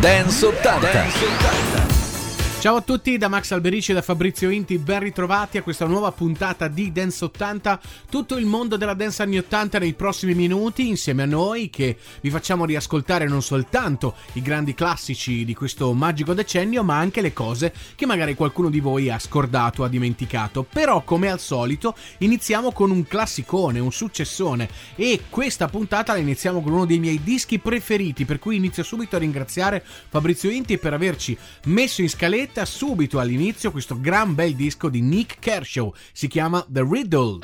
Dance 80. Dance 80. Ciao a tutti da Max Alberici e da Fabrizio Inti, ben ritrovati a questa nuova puntata di Dance 80, tutto il mondo della dance anni 80 nei prossimi minuti insieme a noi che vi facciamo riascoltare non soltanto i grandi classici di questo magico decennio ma anche le cose che magari qualcuno di voi ha scordato, ha dimenticato. Però come al solito iniziamo con un classicone, un successone e questa puntata la iniziamo con uno dei miei dischi preferiti per cui inizio subito a ringraziare Fabrizio Inti per averci messo in scaletta aspetta subito all'inizio questo gran bel disco di Nick Kershaw, si chiama The Riddle.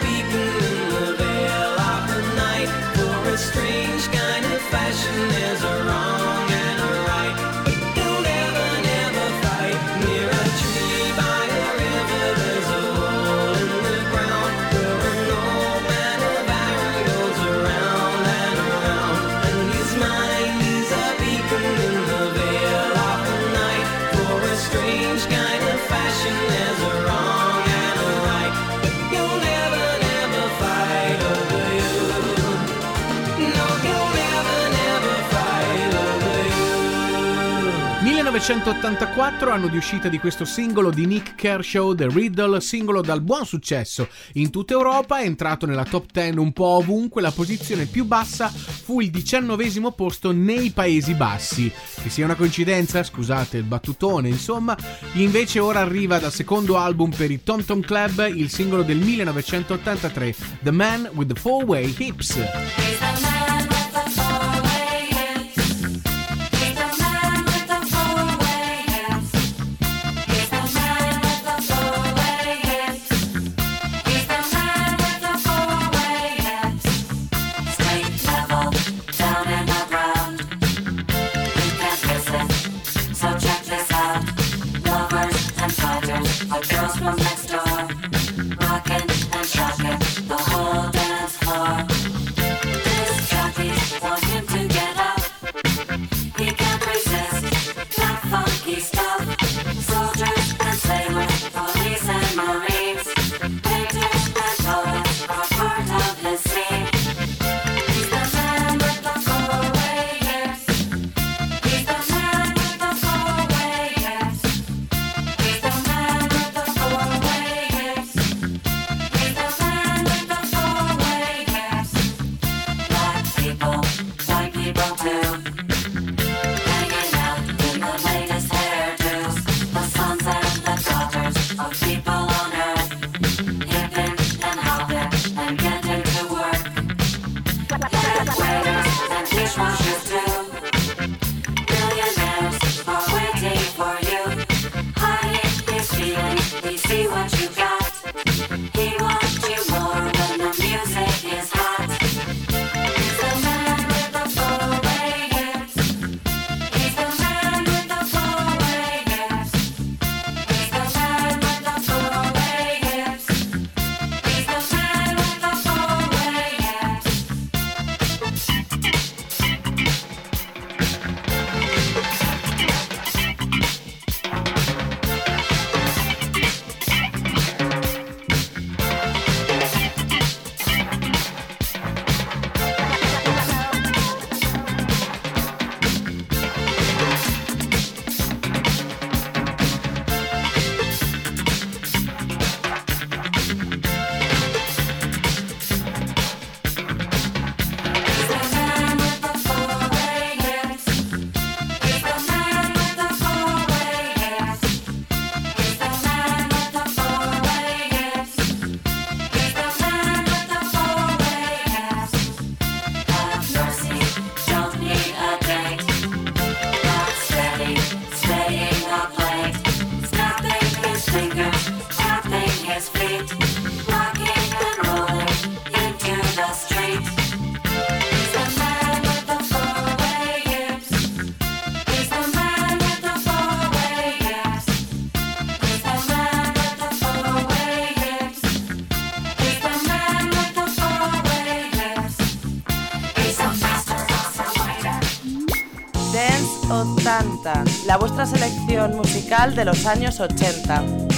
be good. Anno di uscita di questo singolo di Nick Kershaw, The Riddle, singolo dal buon successo in tutta Europa, è entrato nella top 10 un po' ovunque, la posizione più bassa fu il diciannovesimo posto nei Paesi Bassi. Che sia una coincidenza? Scusate il battutone, insomma, invece ora arriva dal secondo album per i Tom Tom Club, il singolo del 1983, The Man with the Four Way Hips. Musical de los años 80.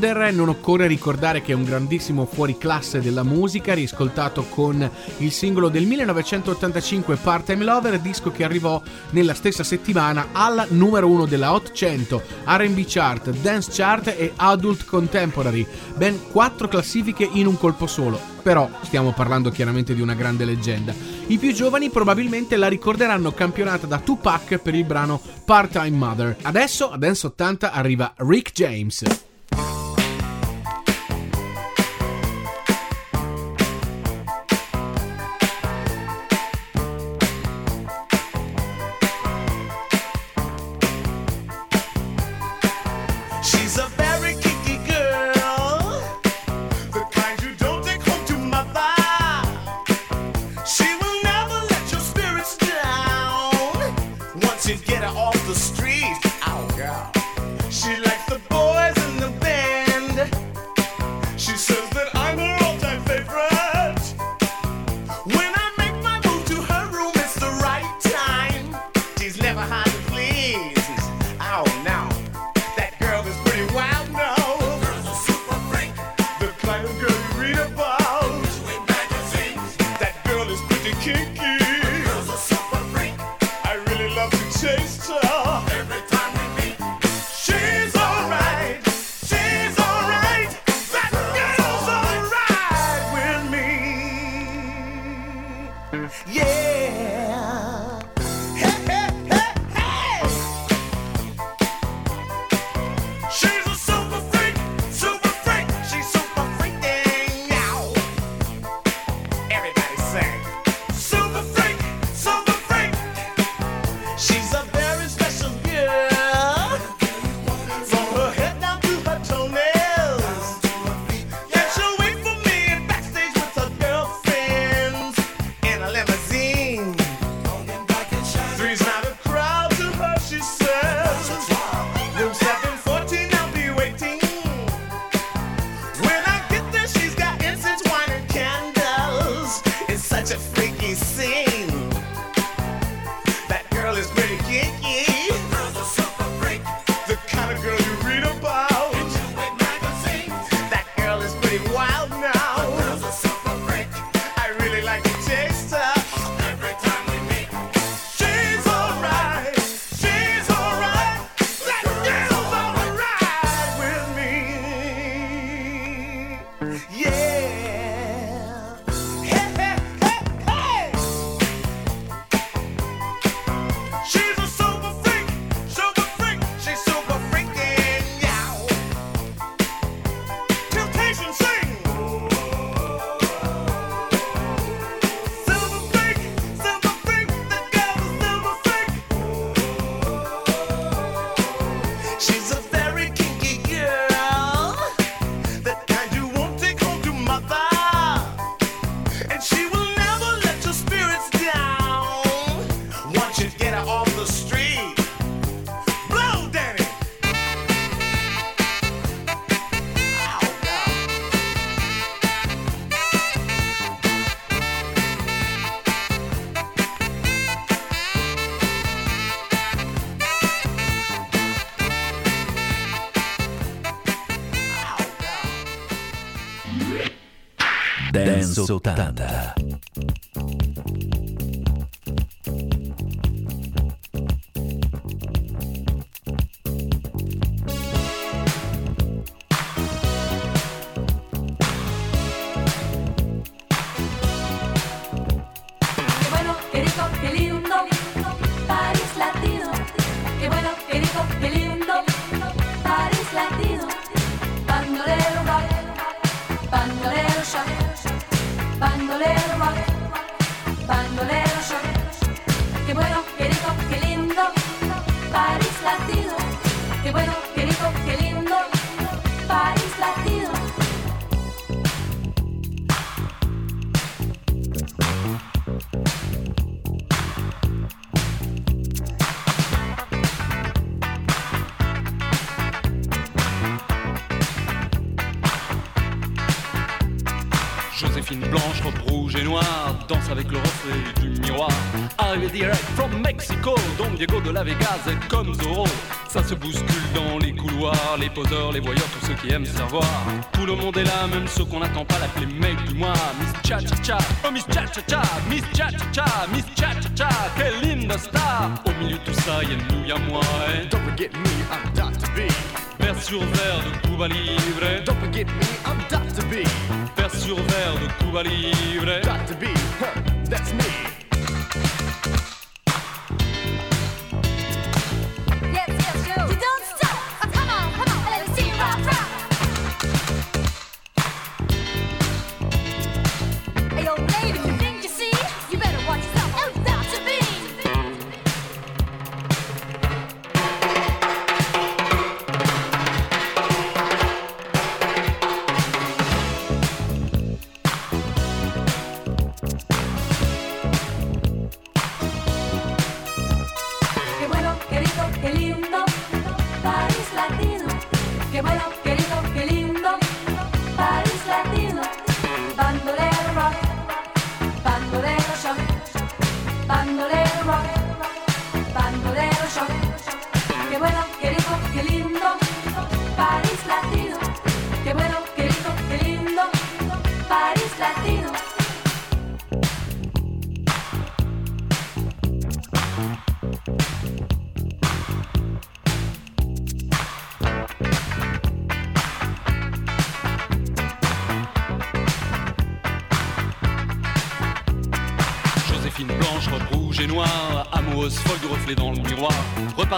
Wonder non occorre ricordare che è un grandissimo fuoriclasse della musica, riscoltato con il singolo del 1985 Part-Time Lover, disco che arrivò nella stessa settimana al numero 1 della Hot 100, RB Chart, Dance Chart e Adult Contemporary, ben quattro classifiche in un colpo solo. Però stiamo parlando chiaramente di una grande leggenda. I più giovani probabilmente la ricorderanno campionata da Tupac per il brano Part-Time Mother. Adesso, a Dance 80, arriva Rick James. Dance 80. Qui aiment savoir. Tout le monde est là, même ceux qu'on n'attend pas l'appeler mec du mois. Miss Cha Cha Cha, oh Miss Cha Cha Cha, Miss Cha Cha Cha, Miss Cha Cha Cha, quelle linda star. Au milieu de tout ça, y'a nous, y'a moi. hein. Don't forget me, I'm Dr. B. Vers sur verre de Cuba Libre. Don't forget me, I'm Dr. B. Vers sur verre de Cuba Libre.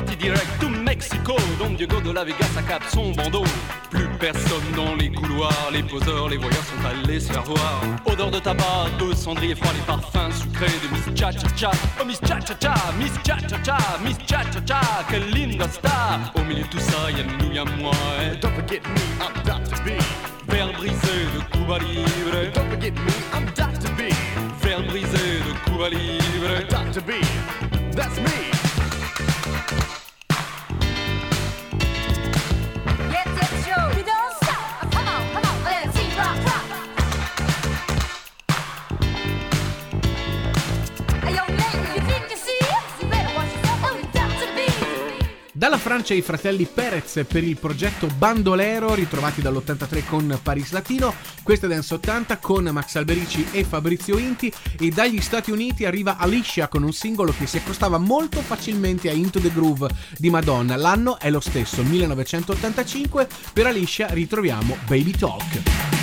Reparti direct to Mexico, Don Diego de la Vegas accap son bandeau. Plus personne dans les couloirs, les poseurs, les voyeurs sont allés se faire voir. Odeur de tabac, de cendrier froid, les parfums sucrés de Miss Cha Cha Cha. Oh Miss Cha Cha Cha, Miss Cha Cha Cha, Miss Cha Cha Cha, quelle linda star. Au milieu de tout ça, y'a nous, y'a moi. Don't forget me, I'm Dr. B. Verre brisé de Cuba Libre, Don't forget me, Dalla Francia i fratelli Perez per il progetto Bandolero, ritrovati dall'83 con Paris Latino, questa è Dance 80 con Max Alberici e Fabrizio Inti e dagli Stati Uniti arriva Alicia con un singolo che si accostava molto facilmente a Into the Groove di Madonna. L'anno è lo stesso, 1985, per Alicia ritroviamo Baby Talk.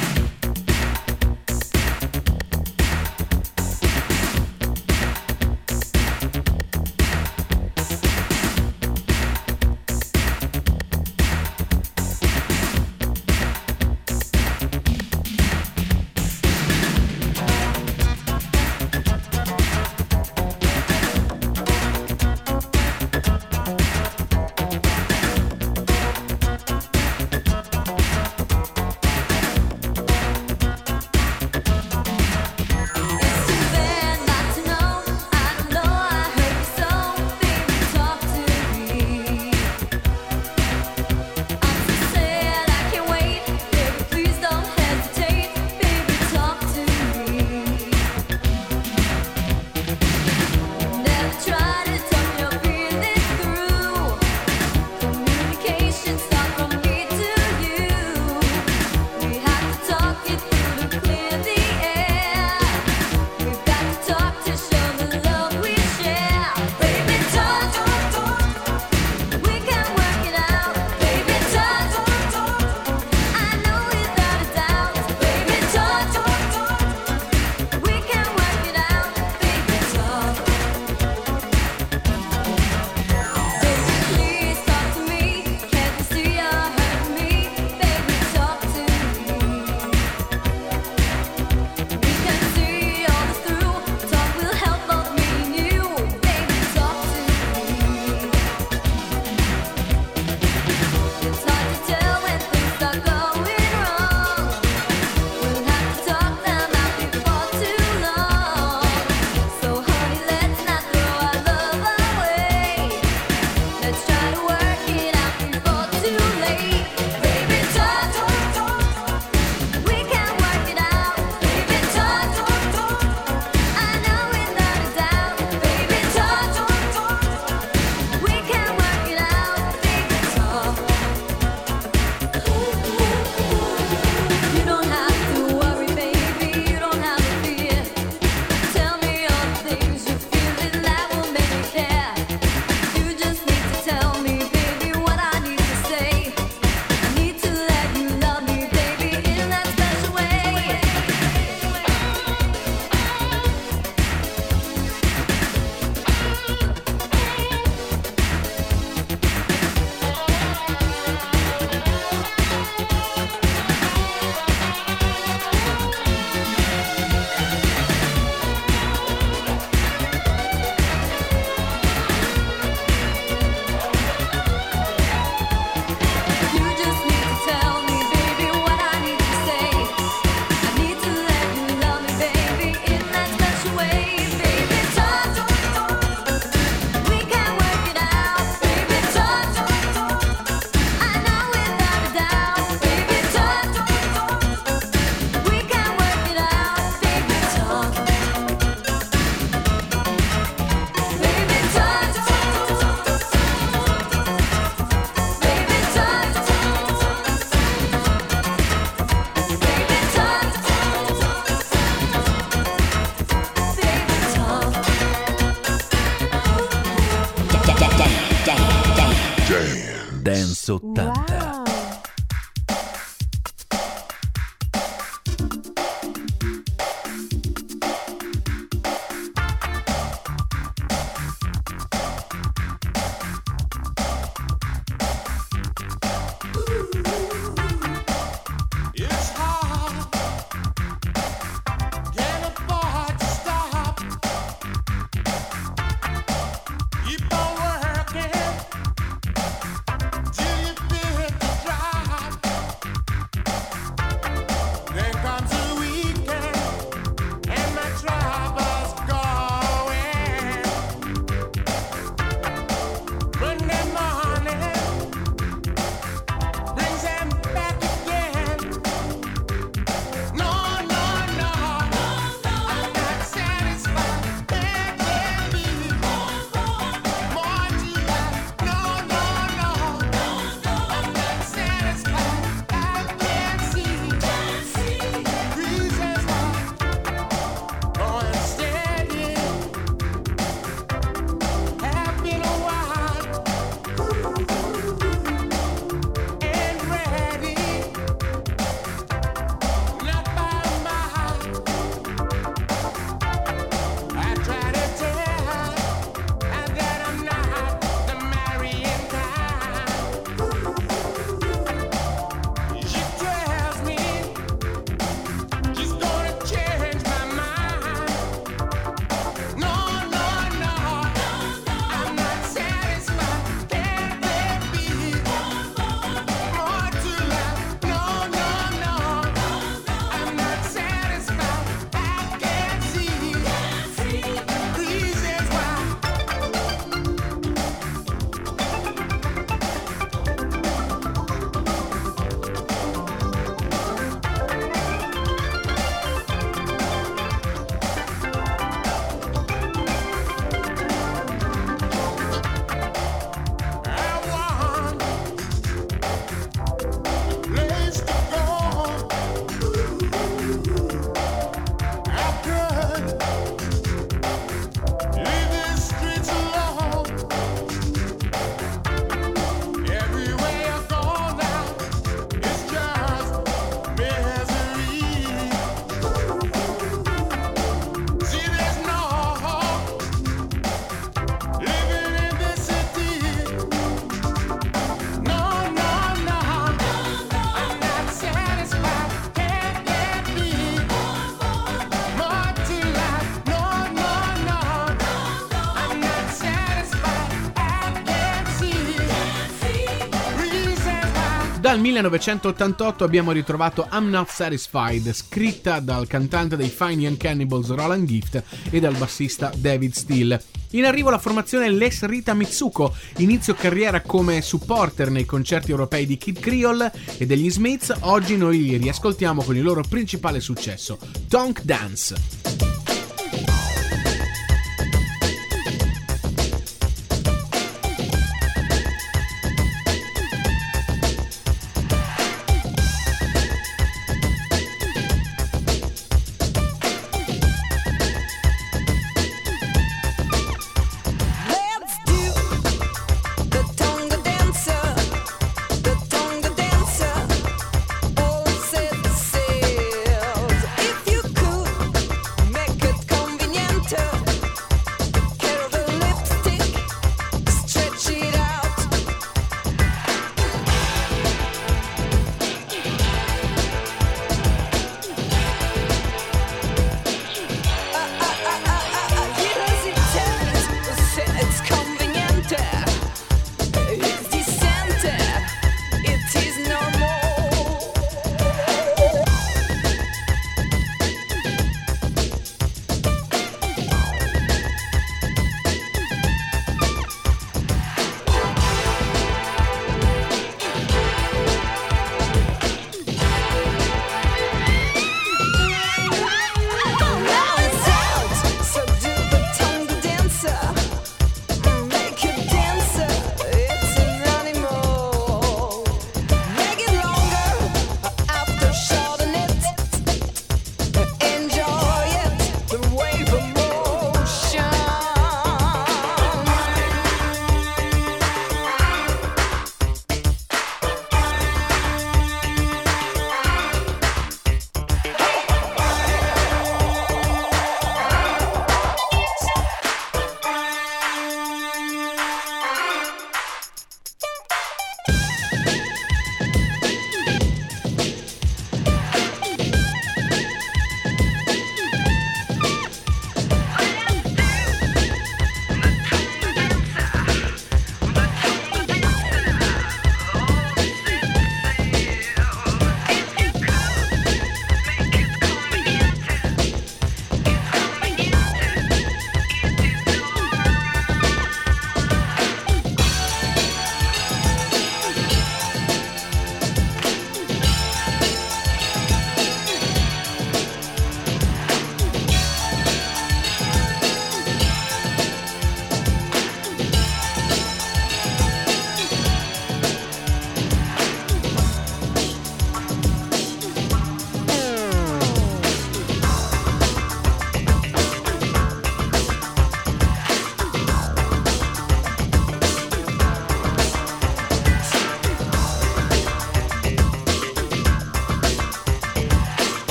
Dal 1988 abbiamo ritrovato I'm Not Satisfied, scritta dal cantante dei Fine Young Cannibals Roland Gift e dal bassista David Steele. In arrivo la formazione Les Rita Mitsuko, inizio carriera come supporter nei concerti europei di Kid Creole e degli Smiths, oggi noi li riascoltiamo con il loro principale successo, Tonk Dance.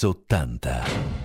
80.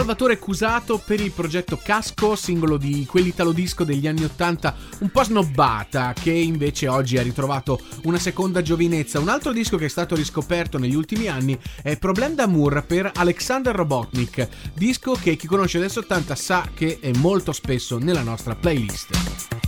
Salvatore Cusato per il progetto Casco, singolo di quell'italo disco degli anni 80 un po' snobbata, che invece oggi ha ritrovato una seconda giovinezza. Un altro disco che è stato riscoperto negli ultimi anni è Problem d'amour per Alexander Robotnik, disco che chi conosce adesso 80 sa che è molto spesso nella nostra playlist.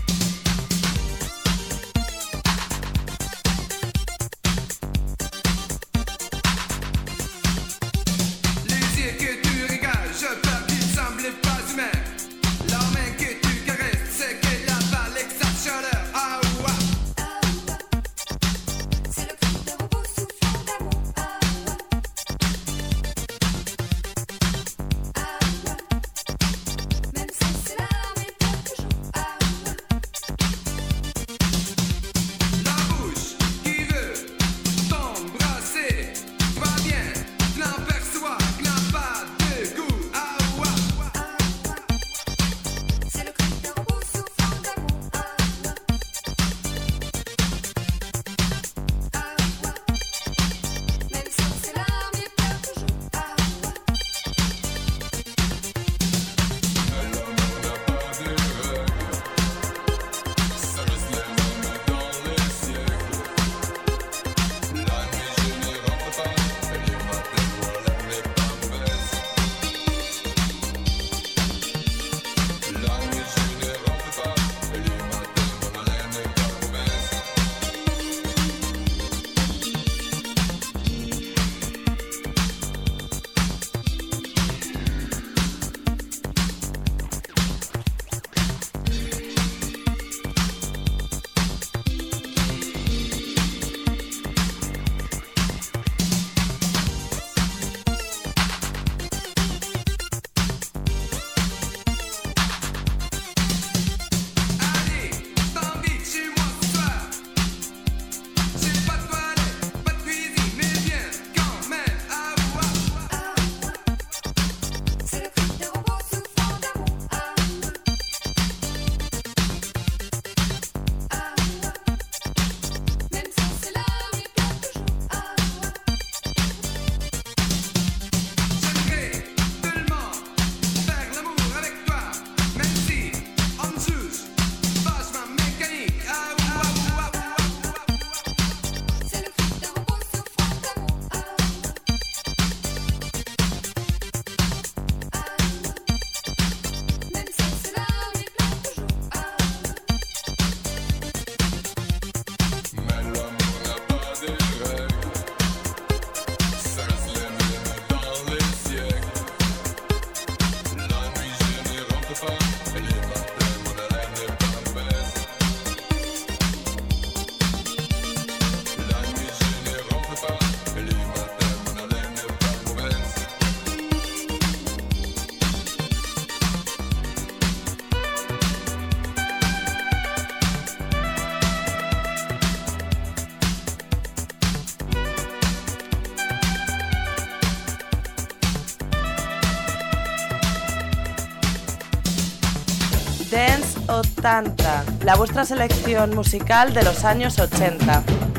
80, la vuestra selección musical de los años 80.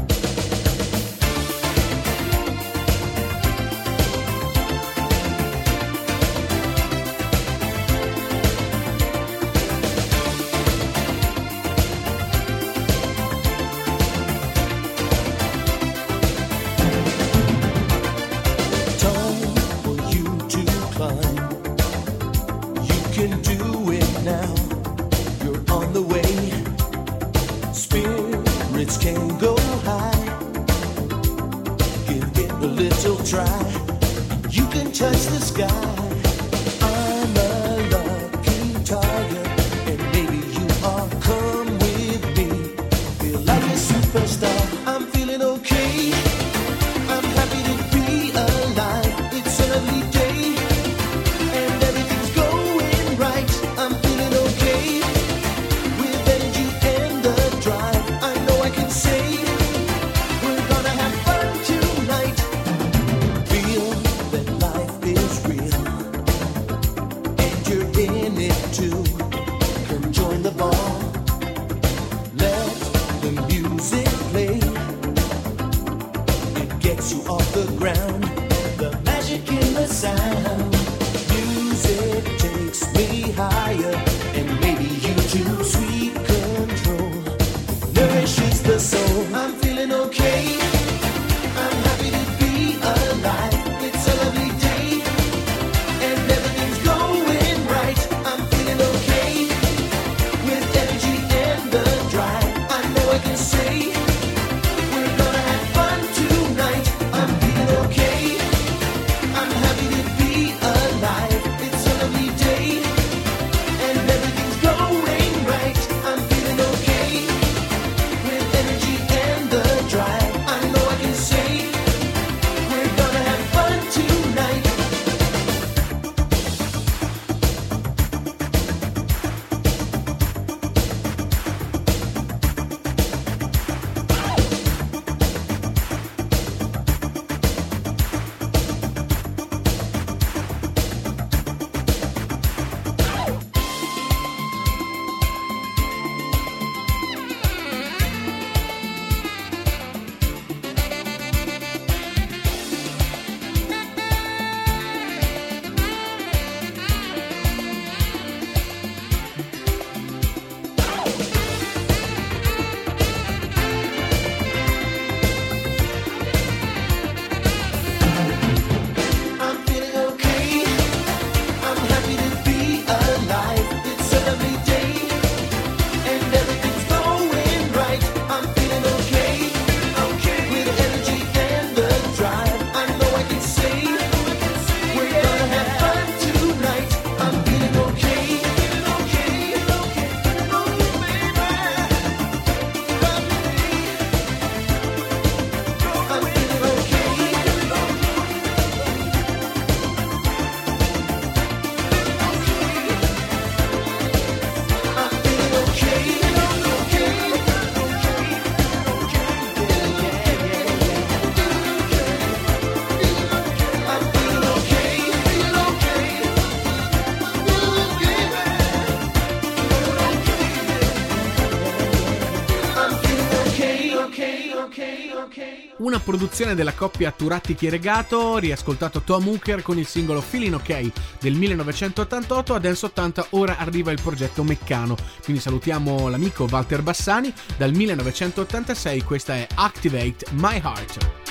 produzione della coppia Turatti Chieregato, riascoltato Tom Hooker con il singolo Feeling OK del 1988, a Dance 80 ora arriva il progetto Meccano. Quindi salutiamo l'amico Walter Bassani, dal 1986 questa è Activate My Heart.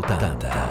80.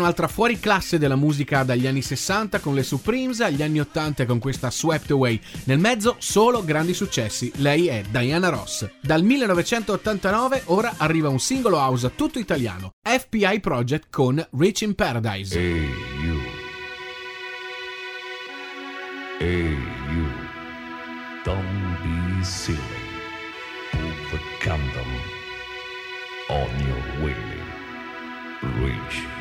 un'altra fuori classe della musica dagli anni 60 con le Supremes, agli anni 80 con questa Swept Away. Nel mezzo solo grandi successi. Lei è Diana Ross. Dal 1989 ora arriva un singolo house tutto italiano, FBI Project con Rich in Paradise. Hey you. Hey you. Don't be silly. Put the condom on your way. Rich.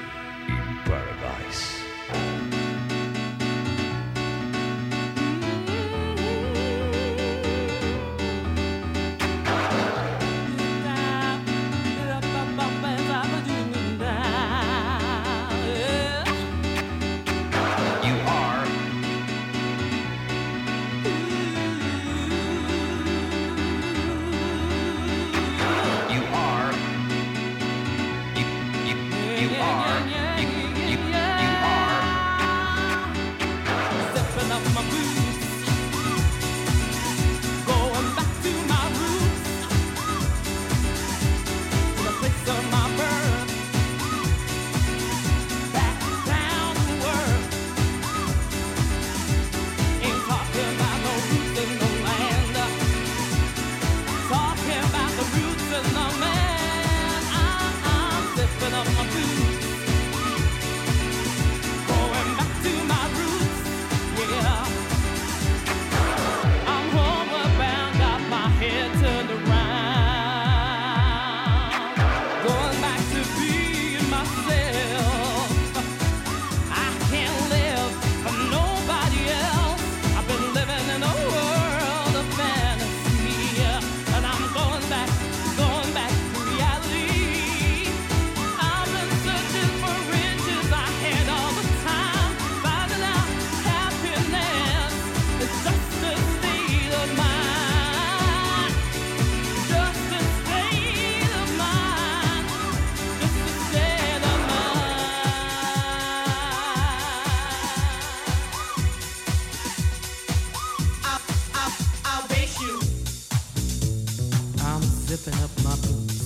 zipping up my boots.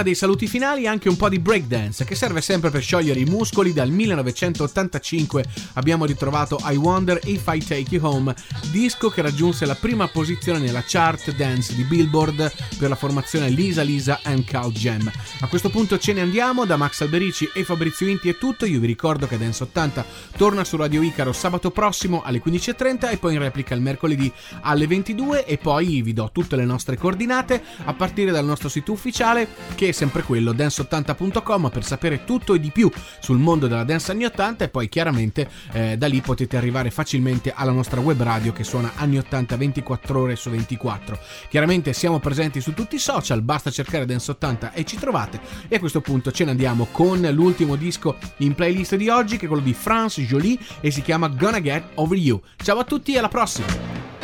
Prima dei saluti finali anche un po' di breakdance che serve sempre per sciogliere i muscoli. Dal 1985 abbiamo ritrovato I Wonder If I Take You Home, disco che raggiunse la prima posizione nella chart dance di Billboard per la formazione Lisa Lisa and Cal Jam. A questo punto ce ne andiamo, da Max Alberici e Fabrizio Inti è tutto, io vi ricordo che Dance 80 torna su Radio Icaro sabato prossimo alle 15.30 e poi in replica il mercoledì alle 22 e poi vi do tutte le nostre coordinate a partire dal nostro sito ufficiale che sempre quello dance80.com per sapere tutto e di più sul mondo della dance anni 80 e poi chiaramente eh, da lì potete arrivare facilmente alla nostra web radio che suona anni 80 24 ore su 24. Chiaramente siamo presenti su tutti i social, basta cercare Dance 80 e ci trovate e a questo punto ce ne andiamo con l'ultimo disco in playlist di oggi che è quello di France Jolie e si chiama Gonna Get Over You. Ciao a tutti e alla prossima!